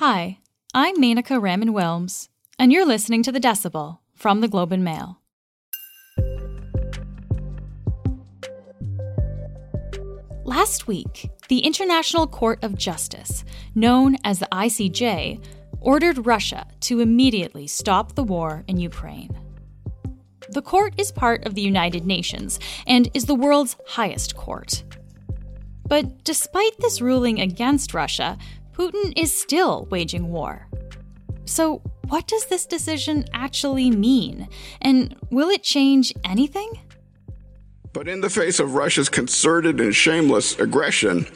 Hi, I'm Manika Raman Wilms, and you're listening to The Decibel from the Globe and Mail. Last week, the International Court of Justice, known as the ICJ, ordered Russia to immediately stop the war in Ukraine. The court is part of the United Nations and is the world's highest court. But despite this ruling against Russia, Putin is still waging war. So, what does this decision actually mean? And will it change anything? But in the face of Russia's concerted and shameless aggression,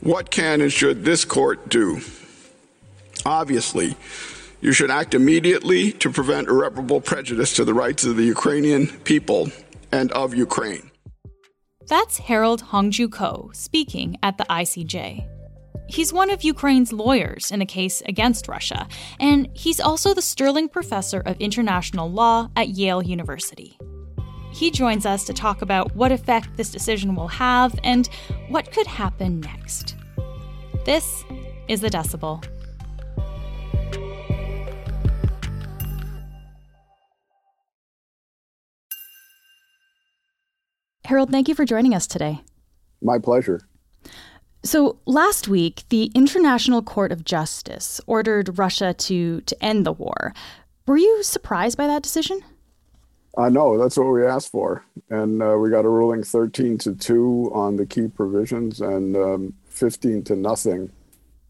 what can and should this court do? Obviously, you should act immediately to prevent irreparable prejudice to the rights of the Ukrainian people and of Ukraine. That's Harold Hongju Koh speaking at the ICJ. He's one of Ukraine's lawyers in a case against Russia, and he's also the Sterling Professor of International Law at Yale University. He joins us to talk about what effect this decision will have and what could happen next. This is The Decibel. Harold, thank you for joining us today. My pleasure. So, last week, the International Court of Justice ordered Russia to, to end the war. Were you surprised by that decision? Uh, no, that's what we asked for. And uh, we got a ruling 13 to 2 on the key provisions and um, 15 to nothing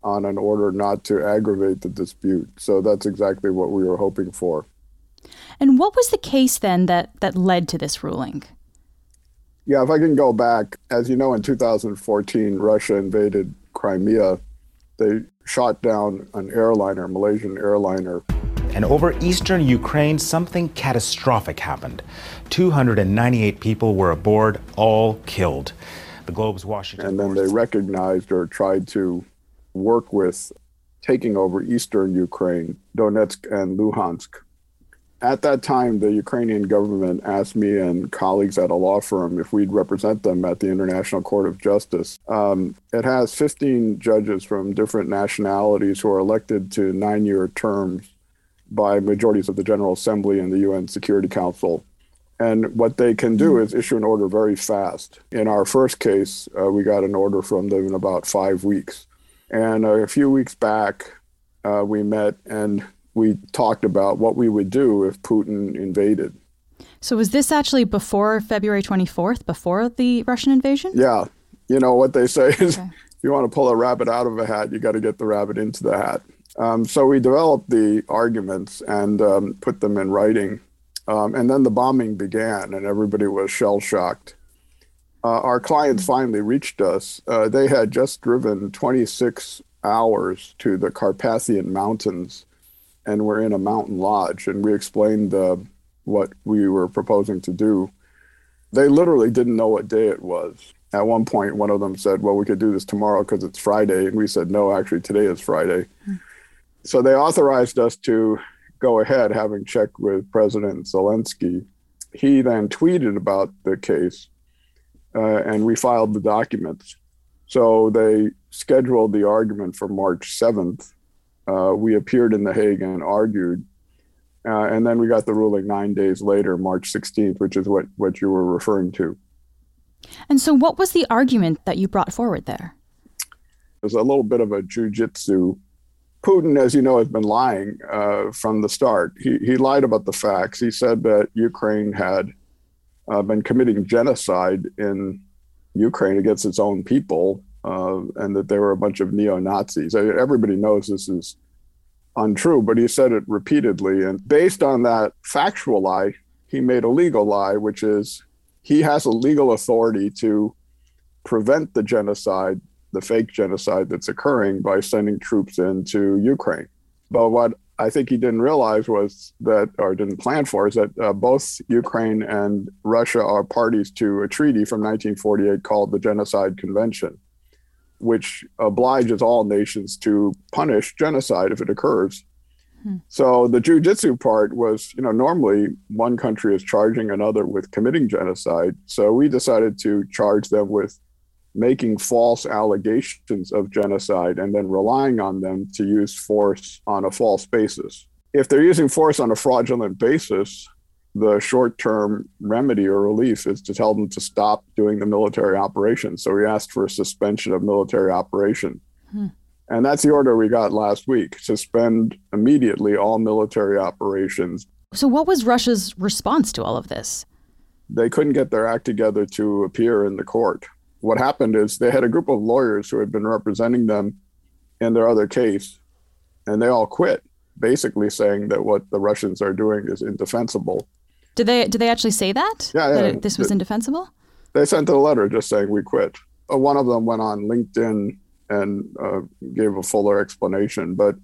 on an order not to aggravate the dispute. So that's exactly what we were hoping for. And what was the case then that, that led to this ruling? Yeah, if I can go back, as you know, in 2014, Russia invaded Crimea. They shot down an airliner, Malaysian airliner. And over eastern Ukraine, something catastrophic happened. 298 people were aboard, all killed. The Globe's Washington. And then they recognized or tried to work with taking over eastern Ukraine, Donetsk and Luhansk at that time, the Ukrainian government asked me and colleagues at a law firm if we'd represent them at the International Court of Justice. Um, it has 15 judges from different nationalities who are elected to nine year terms by majorities of the General Assembly and the UN Security Council. And what they can do is issue an order very fast. In our first case, uh, we got an order from them in about five weeks. And a few weeks back, uh, we met and we talked about what we would do if Putin invaded. So, was this actually before February 24th, before the Russian invasion? Yeah. You know, what they say is okay. if you want to pull a rabbit out of a hat, you got to get the rabbit into the hat. Um, so, we developed the arguments and um, put them in writing. Um, and then the bombing began, and everybody was shell shocked. Uh, our clients finally reached us. Uh, they had just driven 26 hours to the Carpathian Mountains and we're in a mountain lodge and we explained uh, what we were proposing to do. They literally didn't know what day it was. At one point one of them said well we could do this tomorrow because it's friday and we said no actually today is friday. Mm. so they authorized us to go ahead having checked with president zelensky. He then tweeted about the case uh, and we filed the documents. So they scheduled the argument for march 7th uh, we appeared in The Hague and argued. Uh, and then we got the ruling nine days later, March 16th, which is what, what you were referring to. And so, what was the argument that you brought forward there? It was a little bit of a jujitsu. Putin, as you know, has been lying uh, from the start. He, he lied about the facts. He said that Ukraine had uh, been committing genocide in Ukraine against its own people uh, and that they were a bunch of neo Nazis. Everybody knows this is untrue, but he said it repeatedly. And based on that factual lie, he made a legal lie, which is he has a legal authority to prevent the genocide, the fake genocide that's occurring by sending troops into Ukraine. But what I think he didn't realize was that, or didn't plan for, is that uh, both Ukraine and Russia are parties to a treaty from 1948 called the Genocide Convention which obliges all nations to punish genocide if it occurs. Hmm. So the jujitsu part was, you know, normally one country is charging another with committing genocide. So we decided to charge them with making false allegations of genocide and then relying on them to use force on a false basis. If they're using force on a fraudulent basis, the short term remedy or relief is to tell them to stop doing the military operation. So we asked for a suspension of military operation. Hmm. And that's the order we got last week suspend immediately all military operations. So, what was Russia's response to all of this? They couldn't get their act together to appear in the court. What happened is they had a group of lawyers who had been representing them in their other case, and they all quit, basically saying that what the Russians are doing is indefensible. Did they did they actually say that? Yeah, yeah. That this was indefensible? They sent a letter just saying we quit. Uh, one of them went on LinkedIn and uh, gave a fuller explanation, but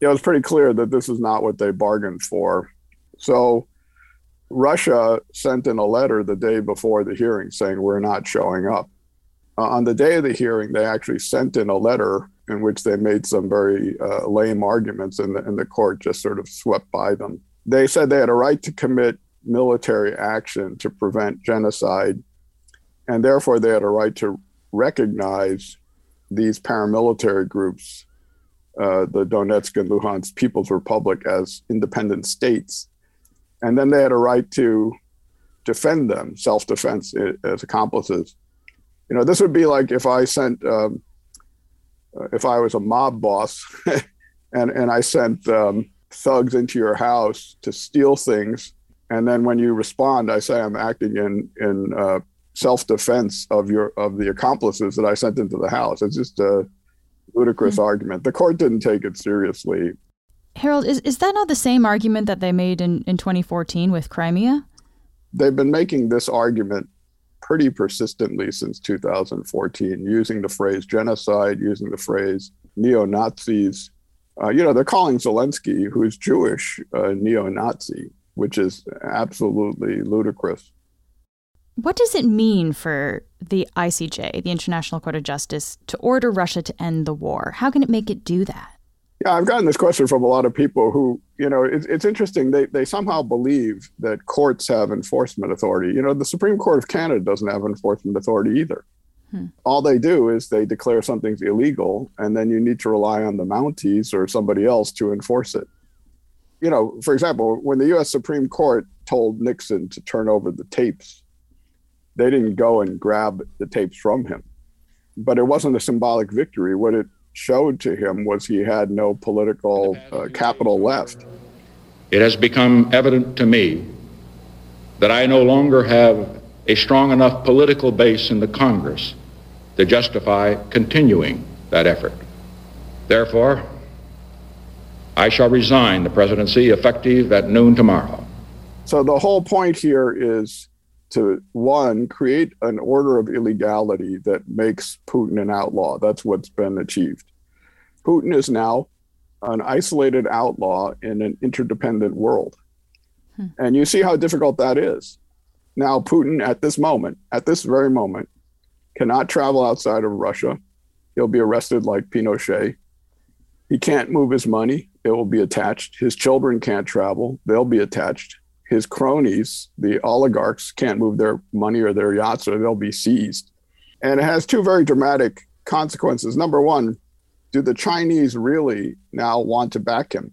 it was pretty clear that this is not what they bargained for. So Russia sent in a letter the day before the hearing saying we're not showing up. Uh, on the day of the hearing, they actually sent in a letter in which they made some very uh, lame arguments, and the, and the court just sort of swept by them they said they had a right to commit military action to prevent genocide, and therefore they had a right to recognize these paramilitary groups, uh, the Donetsk and Luhansk People's Republic, as independent states. And then they had a right to defend them, self defense as accomplices. You know, this would be like if I sent, um, uh, if I was a mob boss and, and I sent um, thugs into your house to steal things, and then when you respond, I say I'm acting in in uh, self defense of your of the accomplices that I sent into the house. It's just a ludicrous mm-hmm. argument. The court didn't take it seriously. Harold, is, is that not the same argument that they made in, in 2014 with Crimea? They've been making this argument pretty persistently since 2014, using the phrase genocide, using the phrase neo Nazis, uh, you know, they're calling Zelensky, who's Jewish, a neo Nazi, which is absolutely ludicrous. What does it mean for the ICJ, the International Court of Justice, to order Russia to end the war? How can it make it do that? Yeah, I've gotten this question from a lot of people who, you know, it's, it's interesting. They, they somehow believe that courts have enforcement authority. You know, the Supreme Court of Canada doesn't have enforcement authority either. Hmm. All they do is they declare something's illegal, and then you need to rely on the Mounties or somebody else to enforce it. You know, for example, when the U.S. Supreme Court told Nixon to turn over the tapes, they didn't go and grab the tapes from him. But it wasn't a symbolic victory. What it showed to him was he had no political uh, capital left. It has become evident to me that I no longer have a strong enough political base in the Congress to justify continuing that effort. Therefore, I shall resign the presidency effective at noon tomorrow. So the whole point here is to one create an order of illegality that makes Putin an outlaw. That's what's been achieved. Putin is now an isolated outlaw in an interdependent world. Hmm. And you see how difficult that is. Now, Putin, at this moment, at this very moment, cannot travel outside of Russia. He'll be arrested like Pinochet. He can't move his money, it will be attached. His children can't travel, they'll be attached. His cronies, the oligarchs, can't move their money or their yachts or they'll be seized. And it has two very dramatic consequences. Number one, do the Chinese really now want to back him?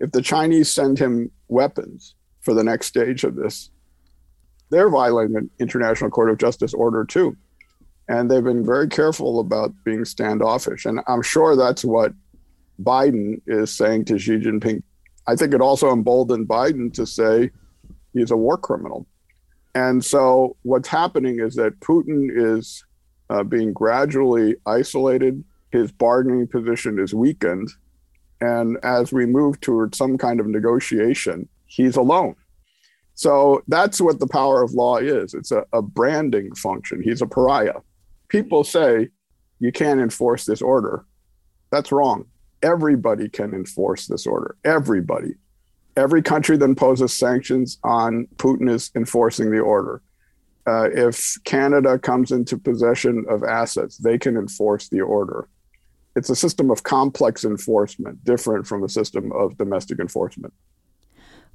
If the Chinese send him weapons for the next stage of this, they're violating an International Court of Justice order too and they've been very careful about being standoffish. And I'm sure that's what Biden is saying to Xi Jinping. I think it also emboldened Biden to say he's a war criminal. And so what's happening is that Putin is uh, being gradually isolated. His bargaining position is weakened. And as we move toward some kind of negotiation, he's alone. So that's what the power of law is it's a, a branding function. He's a pariah people say you can't enforce this order. That's wrong. Everybody can enforce this order. Everybody. Every country that imposes sanctions on Putin is enforcing the order. Uh, if Canada comes into possession of assets, they can enforce the order. It's a system of complex enforcement, different from a system of domestic enforcement.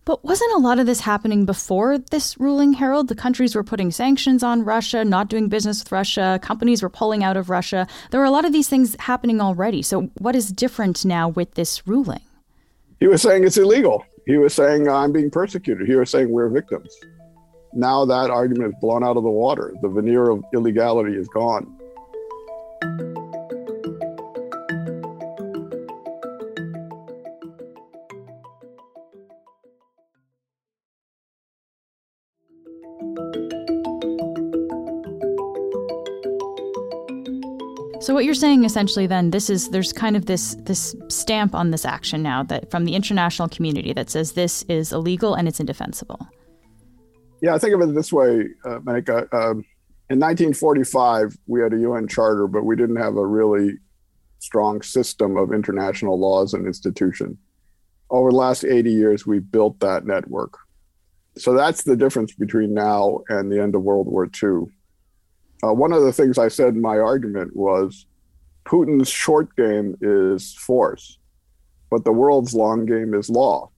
But wasn't a lot of this happening before this ruling, Harold? The countries were putting sanctions on Russia, not doing business with Russia, companies were pulling out of Russia. There were a lot of these things happening already. So, what is different now with this ruling? He was saying it's illegal. He was saying, I'm being persecuted. He was saying, we're victims. Now that argument is blown out of the water. The veneer of illegality is gone. So what you're saying essentially then this is there's kind of this this stamp on this action now that from the international community that says this is illegal and it's indefensible. Yeah, I think of it this way, uh, Monica. Um, in 1945, we had a UN charter, but we didn't have a really strong system of international laws and institution. Over the last 80 years, we've built that network. So that's the difference between now and the end of World War II uh, one of the things I said in my argument was Putin's short game is force, but the world's long game is law.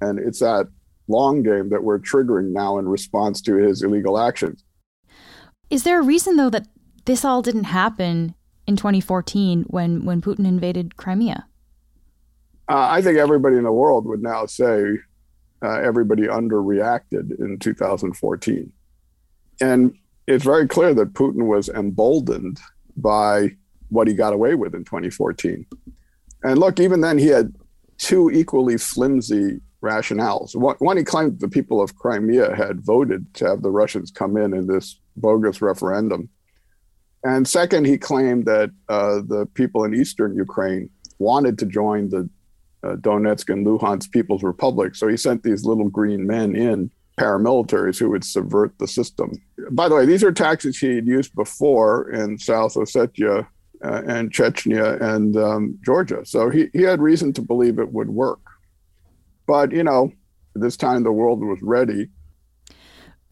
And it's that long game that we're triggering now in response to his illegal actions. Is there a reason, though, that this all didn't happen in 2014 when, when Putin invaded Crimea? Uh, I think everybody in the world would now say uh, everybody underreacted in 2014. And it's very clear that Putin was emboldened by what he got away with in 2014. And look, even then, he had two equally flimsy rationales. One, he claimed the people of Crimea had voted to have the Russians come in in this bogus referendum. And second, he claimed that uh, the people in eastern Ukraine wanted to join the uh, Donetsk and Luhansk People's Republic. So he sent these little green men in paramilitaries who would subvert the system. By the way, these are tactics he had used before in South Ossetia uh, and Chechnya and um, Georgia. So he, he had reason to believe it would work. But, you know, this time the world was ready.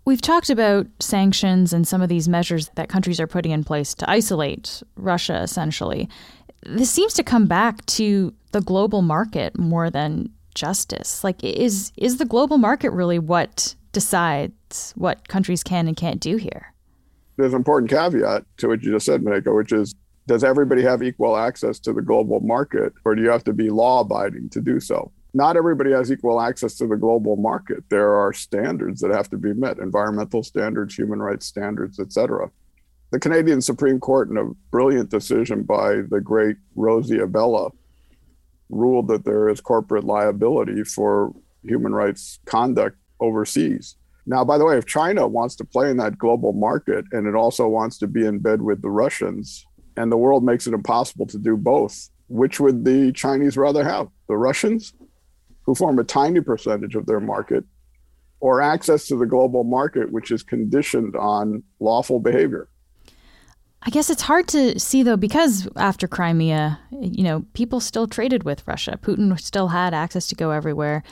We've talked about sanctions and some of these measures that countries are putting in place to isolate Russia, essentially. This seems to come back to the global market more than justice? Like, is is the global market really what decides what countries can and can't do here? There's an important caveat to what you just said, Monica, which is does everybody have equal access to the global market, or do you have to be law abiding to do so? Not everybody has equal access to the global market. There are standards that have to be met environmental standards, human rights standards, etc. The Canadian Supreme Court, in a brilliant decision by the great Rosie Abella, ruled that there is corporate liability for human rights conduct overseas. Now, by the way, if China wants to play in that global market and it also wants to be in bed with the Russians, and the world makes it impossible to do both, which would the Chinese rather have? The Russians, who form a tiny percentage of their market, or access to the global market, which is conditioned on lawful behavior? I guess it's hard to see though because after Crimea, you know, people still traded with Russia. Putin still had access to go everywhere.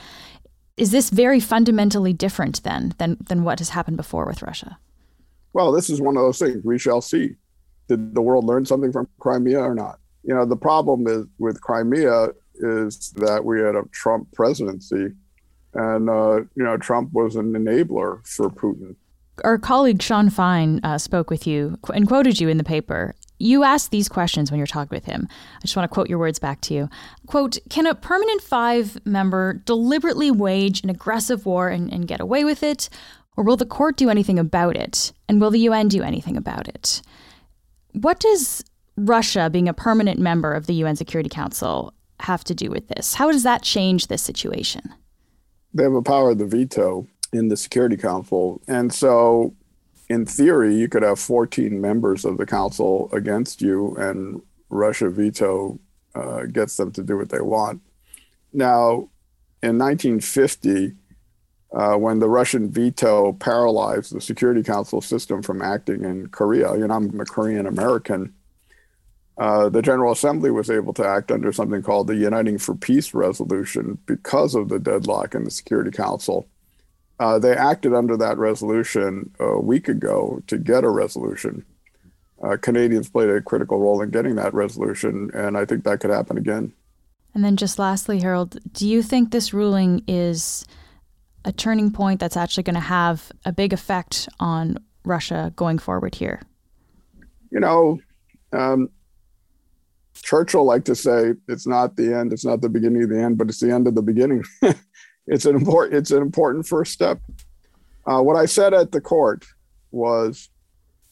Is this very fundamentally different then than than what has happened before with Russia? Well, this is one of those things we shall see. Did the world learn something from Crimea or not? You know, the problem is with Crimea is that we had a Trump presidency, and uh, you know, Trump was an enabler for Putin our colleague Sean Fine uh, spoke with you and quoted you in the paper. You asked these questions when you're talking with him. I just want to quote your words back to you. Quote, can a permanent five member deliberately wage an aggressive war and, and get away with it? Or will the court do anything about it? And will the UN do anything about it? What does Russia being a permanent member of the UN Security Council have to do with this? How does that change this situation? They have a power of the veto in the Security Council. And so, in theory, you could have 14 members of the council against you, and Russia veto uh, gets them to do what they want. Now, in 1950, uh, when the Russian veto paralyzed the Security Council system from acting in Korea, you know, I'm a Korean American. Uh, the General Assembly was able to act under something called the Uniting for Peace resolution because of the deadlock in the Security Council. Uh, they acted under that resolution a week ago to get a resolution. Uh, Canadians played a critical role in getting that resolution, and I think that could happen again. And then, just lastly, Harold, do you think this ruling is a turning point that's actually going to have a big effect on Russia going forward here? You know, um, Churchill liked to say, "It's not the end. It's not the beginning of the end, but it's the end of the beginning." it's an important. It's an important first step. Uh, what I said at the court was,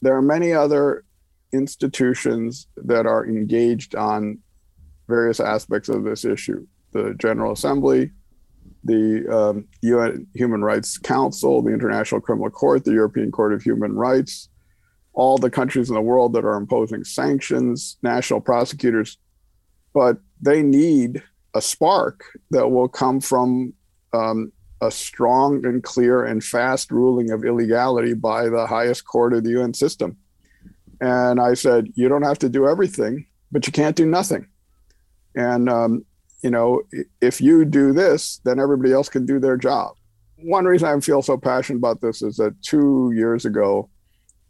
there are many other institutions that are engaged on various aspects of this issue: the General Assembly, the um, UN Human Rights Council, the International Criminal Court, the European Court of Human Rights, all the countries in the world that are imposing sanctions, national prosecutors, but they need a spark that will come from um, a strong and clear and fast ruling of illegality by the highest court of the UN system. And I said, you don't have to do everything, but you can't do nothing. And um, you know, if you do this, then everybody else can do their job. One reason I feel so passionate about this is that two years ago,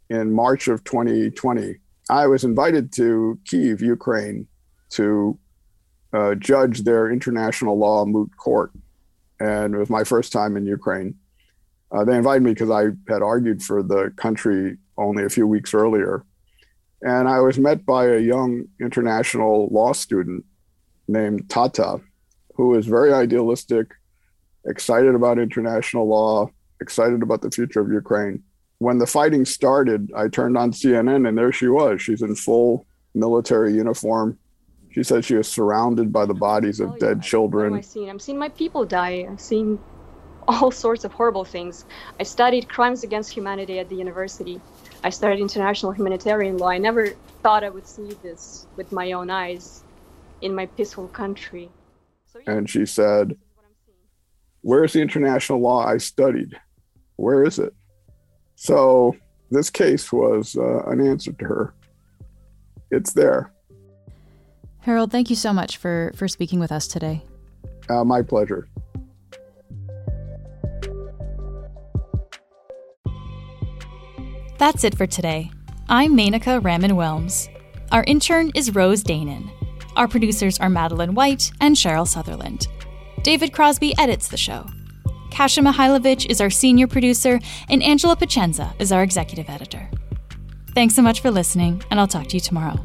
in March of 2020, I was invited to Kiev, Ukraine, to uh, judge their international law moot court. And it was my first time in Ukraine. Uh, they invited me because I had argued for the country only a few weeks earlier. And I was met by a young international law student named Tata, who is very idealistic, excited about international law, excited about the future of Ukraine. When the fighting started, I turned on CNN and there she was. She's in full military uniform. She said she was surrounded by the bodies of oh, dead children. I've seen? I've seen my people die. I've seen all sorts of horrible things. I studied crimes against humanity at the university. I studied international humanitarian law. I never thought I would see this with my own eyes in my peaceful country. So, yeah, and she said, Where's the international law I studied? Where is it? So this case was uh, an answer to her. It's there. Harold, thank you so much for, for speaking with us today. Uh, my pleasure. That's it for today. I'm Manika Raman Wilms. Our intern is Rose Danon. Our producers are Madeline White and Cheryl Sutherland. David Crosby edits the show. Kasia Mihailovich is our senior producer, and Angela Pacienza is our executive editor. Thanks so much for listening, and I'll talk to you tomorrow.